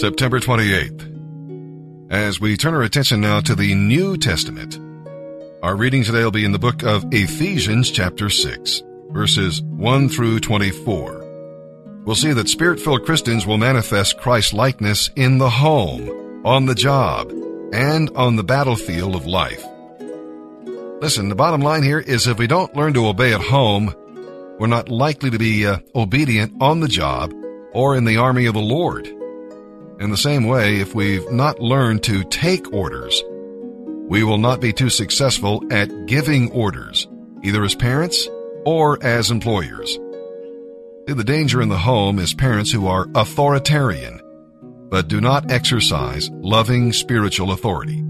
September 28th. As we turn our attention now to the New Testament, our reading today will be in the book of Ephesians, chapter 6, verses 1 through 24. We'll see that spirit filled Christians will manifest Christ likeness in the home, on the job, and on the battlefield of life. Listen, the bottom line here is if we don't learn to obey at home, we're not likely to be uh, obedient on the job or in the army of the Lord. In the same way, if we've not learned to take orders, we will not be too successful at giving orders, either as parents or as employers. The danger in the home is parents who are authoritarian, but do not exercise loving spiritual authority.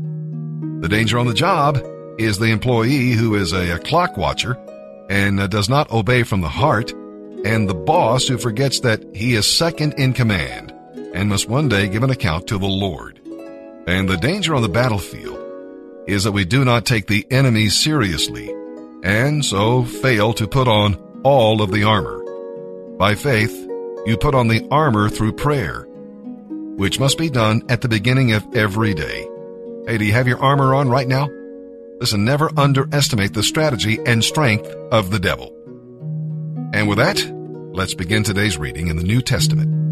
The danger on the job is the employee who is a, a clock watcher and uh, does not obey from the heart, and the boss who forgets that he is second in command and must one day give an account to the Lord. And the danger on the battlefield is that we do not take the enemy seriously and so fail to put on all of the armor. By faith, you put on the armor through prayer, which must be done at the beginning of every day. Hey, do you have your armor on right now? Listen, never underestimate the strategy and strength of the devil. And with that, let's begin today's reading in the New Testament.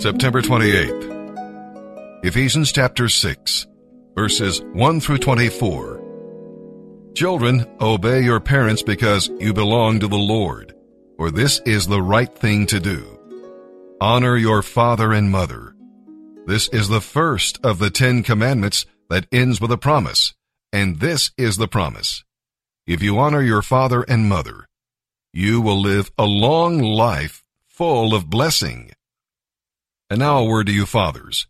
September 28th. Ephesians chapter 6, verses 1 through 24. Children, obey your parents because you belong to the Lord, for this is the right thing to do. Honor your father and mother. This is the first of the Ten Commandments that ends with a promise, and this is the promise. If you honor your father and mother, you will live a long life full of blessing. And now a word to you fathers.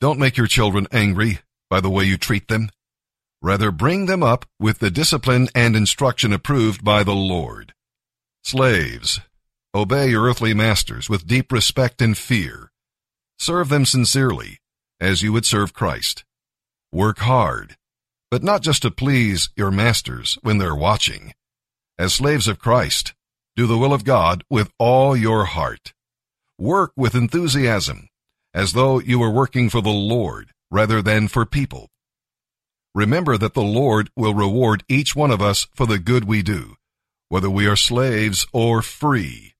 Don't make your children angry by the way you treat them. Rather bring them up with the discipline and instruction approved by the Lord. Slaves, obey your earthly masters with deep respect and fear. Serve them sincerely, as you would serve Christ. Work hard, but not just to please your masters when they're watching. As slaves of Christ, do the will of God with all your heart. Work with enthusiasm, as though you were working for the Lord rather than for people. Remember that the Lord will reward each one of us for the good we do, whether we are slaves or free.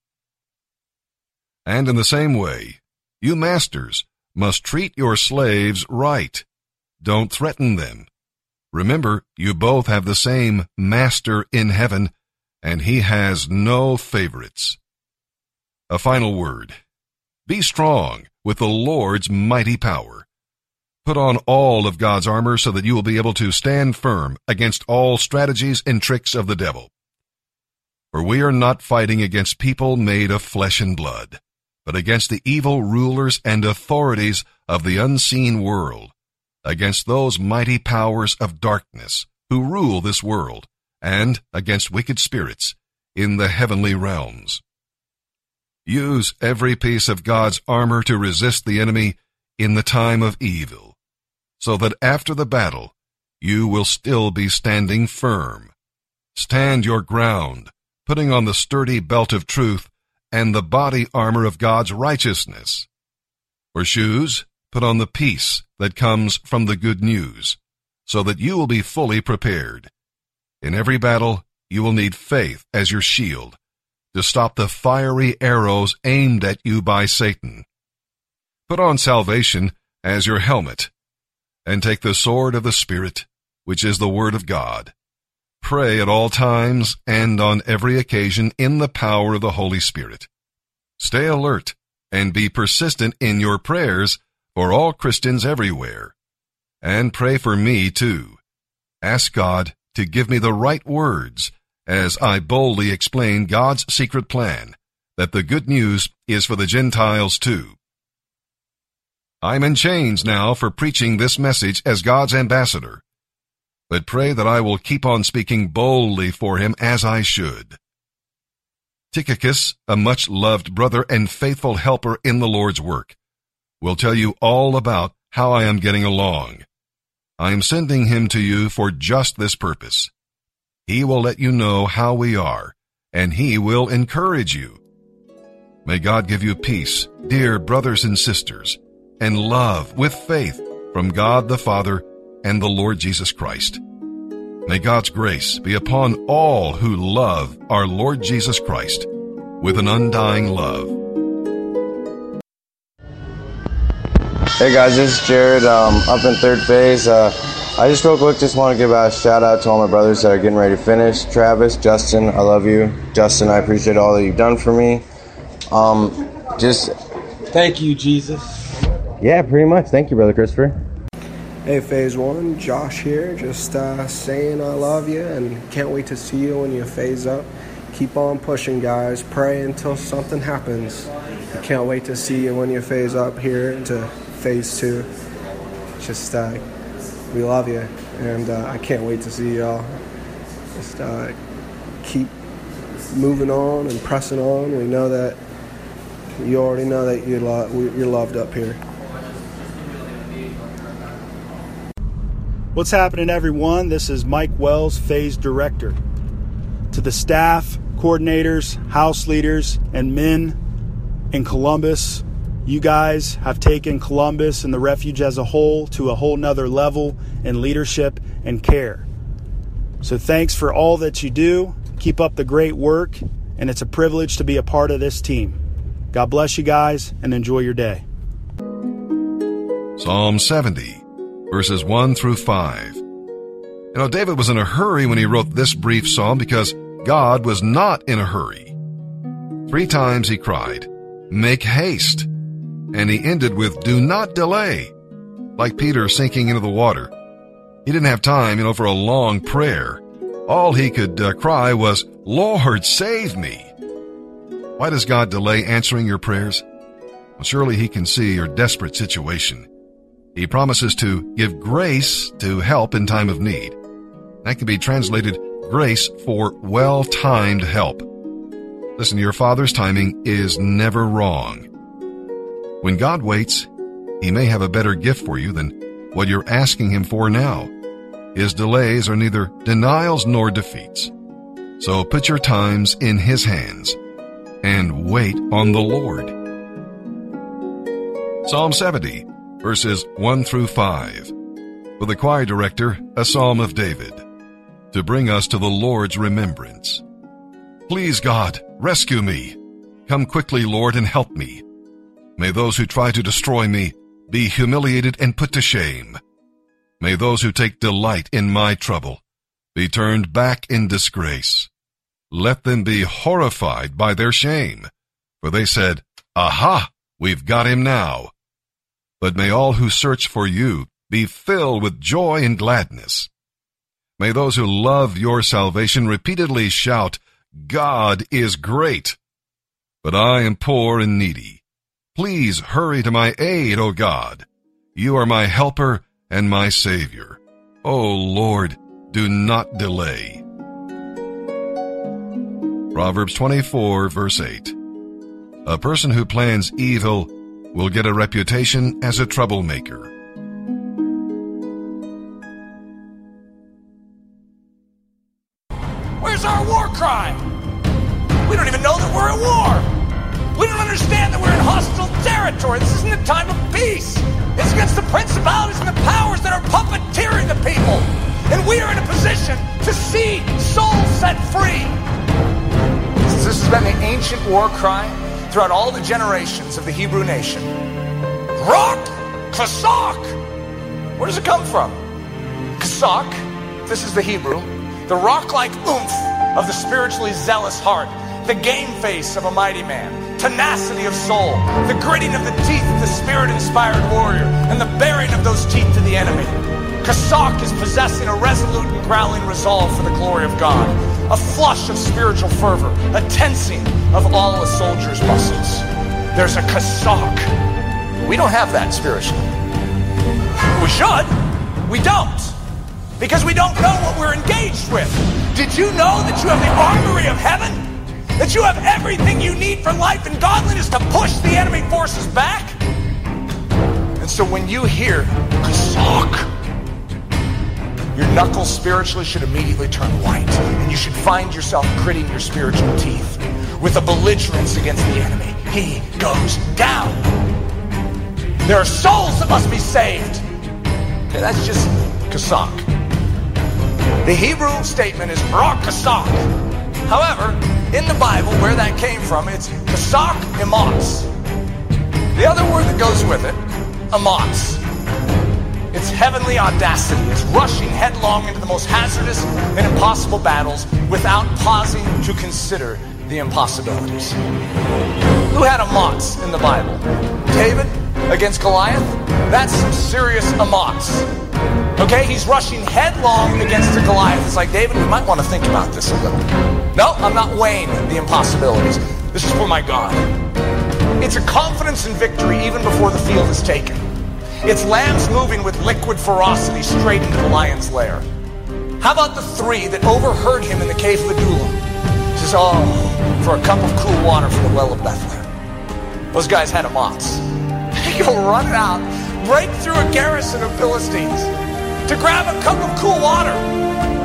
And in the same way, you masters must treat your slaves right. Don't threaten them. Remember, you both have the same master in heaven, and he has no favorites. A final word. Be strong with the Lord's mighty power. Put on all of God's armor so that you will be able to stand firm against all strategies and tricks of the devil. For we are not fighting against people made of flesh and blood, but against the evil rulers and authorities of the unseen world, against those mighty powers of darkness who rule this world, and against wicked spirits in the heavenly realms. Use every piece of God's armor to resist the enemy in the time of evil, so that after the battle, you will still be standing firm. Stand your ground, putting on the sturdy belt of truth and the body armor of God's righteousness. For shoes, put on the peace that comes from the good news, so that you will be fully prepared. In every battle, you will need faith as your shield to stop the fiery arrows aimed at you by Satan. Put on salvation as your helmet, and take the sword of the Spirit, which is the Word of God. Pray at all times and on every occasion in the power of the Holy Spirit. Stay alert and be persistent in your prayers for all Christians everywhere. And pray for me too. Ask God to give me the right words as I boldly explain God's secret plan that the good news is for the Gentiles too. I'm in chains now for preaching this message as God's ambassador, but pray that I will keep on speaking boldly for him as I should. Tychicus, a much loved brother and faithful helper in the Lord's work, will tell you all about how I am getting along. I am sending him to you for just this purpose. He will let you know how we are, and He will encourage you. May God give you peace, dear brothers and sisters, and love with faith from God the Father and the Lord Jesus Christ. May God's grace be upon all who love our Lord Jesus Christ with an undying love. Hey guys, this is Jared. Um, up in third phase. Uh, I just real quick just want to give a shout out to all my brothers that are getting ready to finish. Travis, Justin, I love you. Justin, I appreciate all that you've done for me. Um, just thank you, Jesus. Yeah, pretty much. Thank you, brother Christopher. Hey, Phase One, Josh here. Just uh, saying I love you and can't wait to see you when you phase up. Keep on pushing, guys. Pray until something happens. I can't wait to see you when you phase up here into Phase Two. Just uh, we love you, and uh, I can't wait to see y'all. Just uh, keep moving on and pressing on. We know that you already know that you're, lo- you're loved up here. What's happening, everyone? This is Mike Wells, Phase Director. To the staff, coordinators, house leaders, and men in Columbus, you guys have taken Columbus and the refuge as a whole to a whole nother level in leadership and care. So thanks for all that you do. Keep up the great work, and it's a privilege to be a part of this team. God bless you guys and enjoy your day. Psalm 70, verses 1 through 5. You know, David was in a hurry when he wrote this brief psalm because God was not in a hurry. Three times he cried, Make haste and he ended with, do not delay, like Peter sinking into the water. He didn't have time, you know, for a long prayer. All he could uh, cry was, Lord, save me. Why does God delay answering your prayers? Well, surely he can see your desperate situation. He promises to give grace to help in time of need. That can be translated grace for well-timed help. Listen, your Father's timing is never wrong. When God waits, He may have a better gift for you than what you're asking Him for now. His delays are neither denials nor defeats. So put your times in His hands and wait on the Lord. Psalm 70, verses 1 through 5. For the choir director, a psalm of David, to bring us to the Lord's remembrance. Please God, rescue me. Come quickly, Lord, and help me. May those who try to destroy me be humiliated and put to shame. May those who take delight in my trouble be turned back in disgrace. Let them be horrified by their shame, for they said, Aha, we've got him now. But may all who search for you be filled with joy and gladness. May those who love your salvation repeatedly shout, God is great. But I am poor and needy. Please hurry to my aid, O God. You are my helper and my Savior. O Lord, do not delay. Proverbs 24, verse 8. A person who plans evil will get a reputation as a troublemaker. Where's our war cry? We don't even know that we're at war. We don't understand that we're in hostile territory. This isn't a time of peace. It's against the principalities and the powers that are puppeteering the people. And we are in a position to see souls set free. This has been the ancient war cry throughout all the generations of the Hebrew nation. Rock, Kasak. Where does it come from? Kasak, this is the Hebrew, the rock like oomph of the spiritually zealous heart, the game face of a mighty man tenacity of soul, the gritting of the teeth of the spirit inspired warrior, and the baring of those teeth to the enemy. Kasak is possessing a resolute and growling resolve for the glory of God, a flush of spiritual fervor, a tensing of all a soldier's muscles. There's a Kasak. We don't have that spiritually. We should. We don't. Because we don't know what we're engaged with. Did you know that you have the armory of heaven? That you have everything you need for life and godliness to push the enemy forces back. And so when you hear Kasak, your knuckles spiritually should immediately turn white, and you should find yourself gritting your spiritual teeth with a belligerence against the enemy he goes down. There are souls that must be saved. Okay, that's just kasak. The Hebrew statement is rak kasak. However, in the Bible, where that came from, it's kasak ematz. The other word that goes with it, amatz. It's heavenly audacity. It's rushing headlong into the most hazardous and impossible battles without pausing to consider the impossibilities. Who had amatz in the Bible? David against Goliath? That's some serious amatz. Okay, he's rushing headlong against the Goliath. It's like, David, we might want to think about this a little. No, I'm not weighing the impossibilities. This is for my God. It's a confidence in victory even before the field is taken. It's lambs moving with liquid ferocity straight into the lion's lair. How about the three that overheard him in the cave of Adullam? Says, Oh, for a cup of cool water from the well of Bethlehem. Those guys had amatz. They go running out, break through a garrison of Philistines to grab a cup of cool water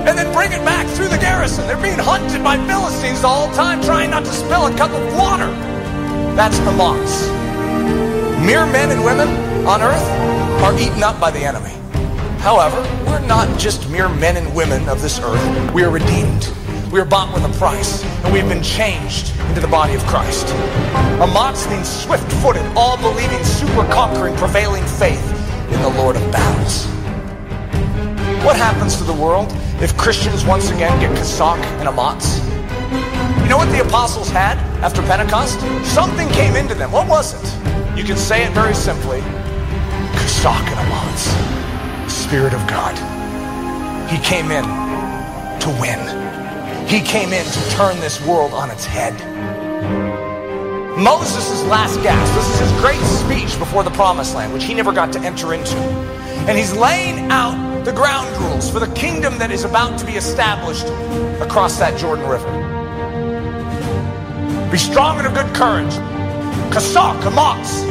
and then bring it back through the garrison. They're being hunted by Philistines the whole time, trying not to spill a cup of water. That's amatz. Mere men and women on earth are eaten up by the enemy. However, we're not just mere men and women of this earth. We are redeemed. We are bought with a price, and we've been changed into the body of Christ. Amatz means swift footed, all believing, super conquering, prevailing faith in the Lord of battles. What happens to the world if Christians once again get Kasak and Amatz? You know what the apostles had after Pentecost? Something came into them. What was it? You can say it very simply Kasak and Amatz. Spirit of God. He came in to win. He came in to turn this world on its head. Moses' last gasp. This is his great speech before the promised land, which he never got to enter into. And he's laying out the ground rules for the kingdom that is about to be established across that Jordan River. Be strong and of good courage. Kasak, Amatz.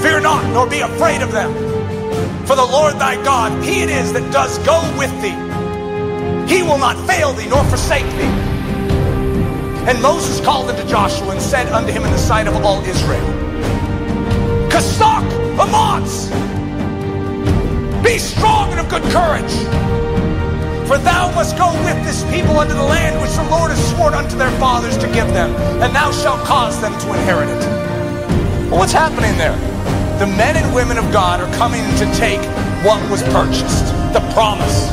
Fear not, nor be afraid of them. For the Lord thy God, he it is that does go with thee. He will not fail thee nor forsake thee. And Moses called unto Joshua and said unto him in the sight of all Israel, Kasak, Amatz. Be strong and of good courage. For thou must go with this people unto the land which the Lord has sworn unto their fathers to give them, and thou shalt cause them to inherit it. Well, what's happening there? The men and women of God are coming to take what was purchased, the promise.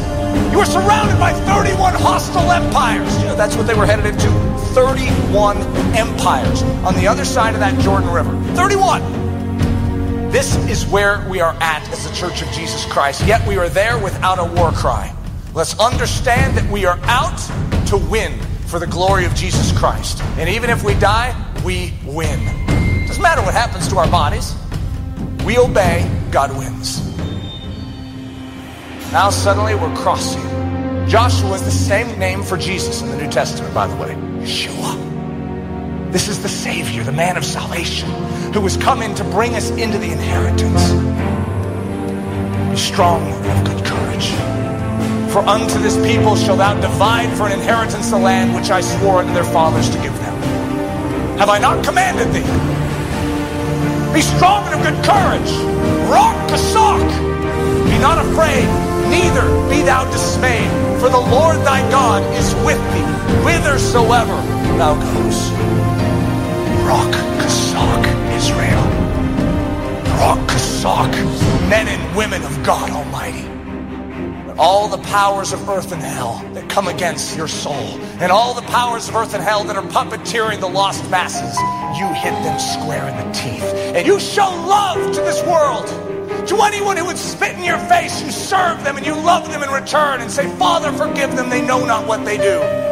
You were surrounded by 31 hostile empires. That's what they were headed into. 31 empires on the other side of that Jordan River. 31. This is where we are at as the Church of Jesus Christ, yet we are there without a war cry. Let's understand that we are out to win for the glory of Jesus Christ. And even if we die, we win. Doesn't matter what happens to our bodies. We obey, God wins. Now suddenly we're crossing. Joshua is the same name for Jesus in the New Testament, by the way. Yeshua. This is the Savior, the man of salvation, who has come in to bring us into the inheritance. Be strong and of good courage. For unto this people shall thou divide for an inheritance the land which I swore unto their fathers to give them. Have I not commanded thee? Be strong and of good courage. Rock kasak. Be not afraid, neither be thou dismayed. For the Lord thy God is with thee, whithersoever thou goest. Rock kasak, Israel. Rock kasak, men and women of God Almighty all the powers of earth and hell that come against your soul, and all the powers of earth and hell that are puppeteering the lost masses, you hit them square in the teeth. And you show love to this world. To anyone who would spit in your face, you serve them and you love them in return and say, Father, forgive them, they know not what they do.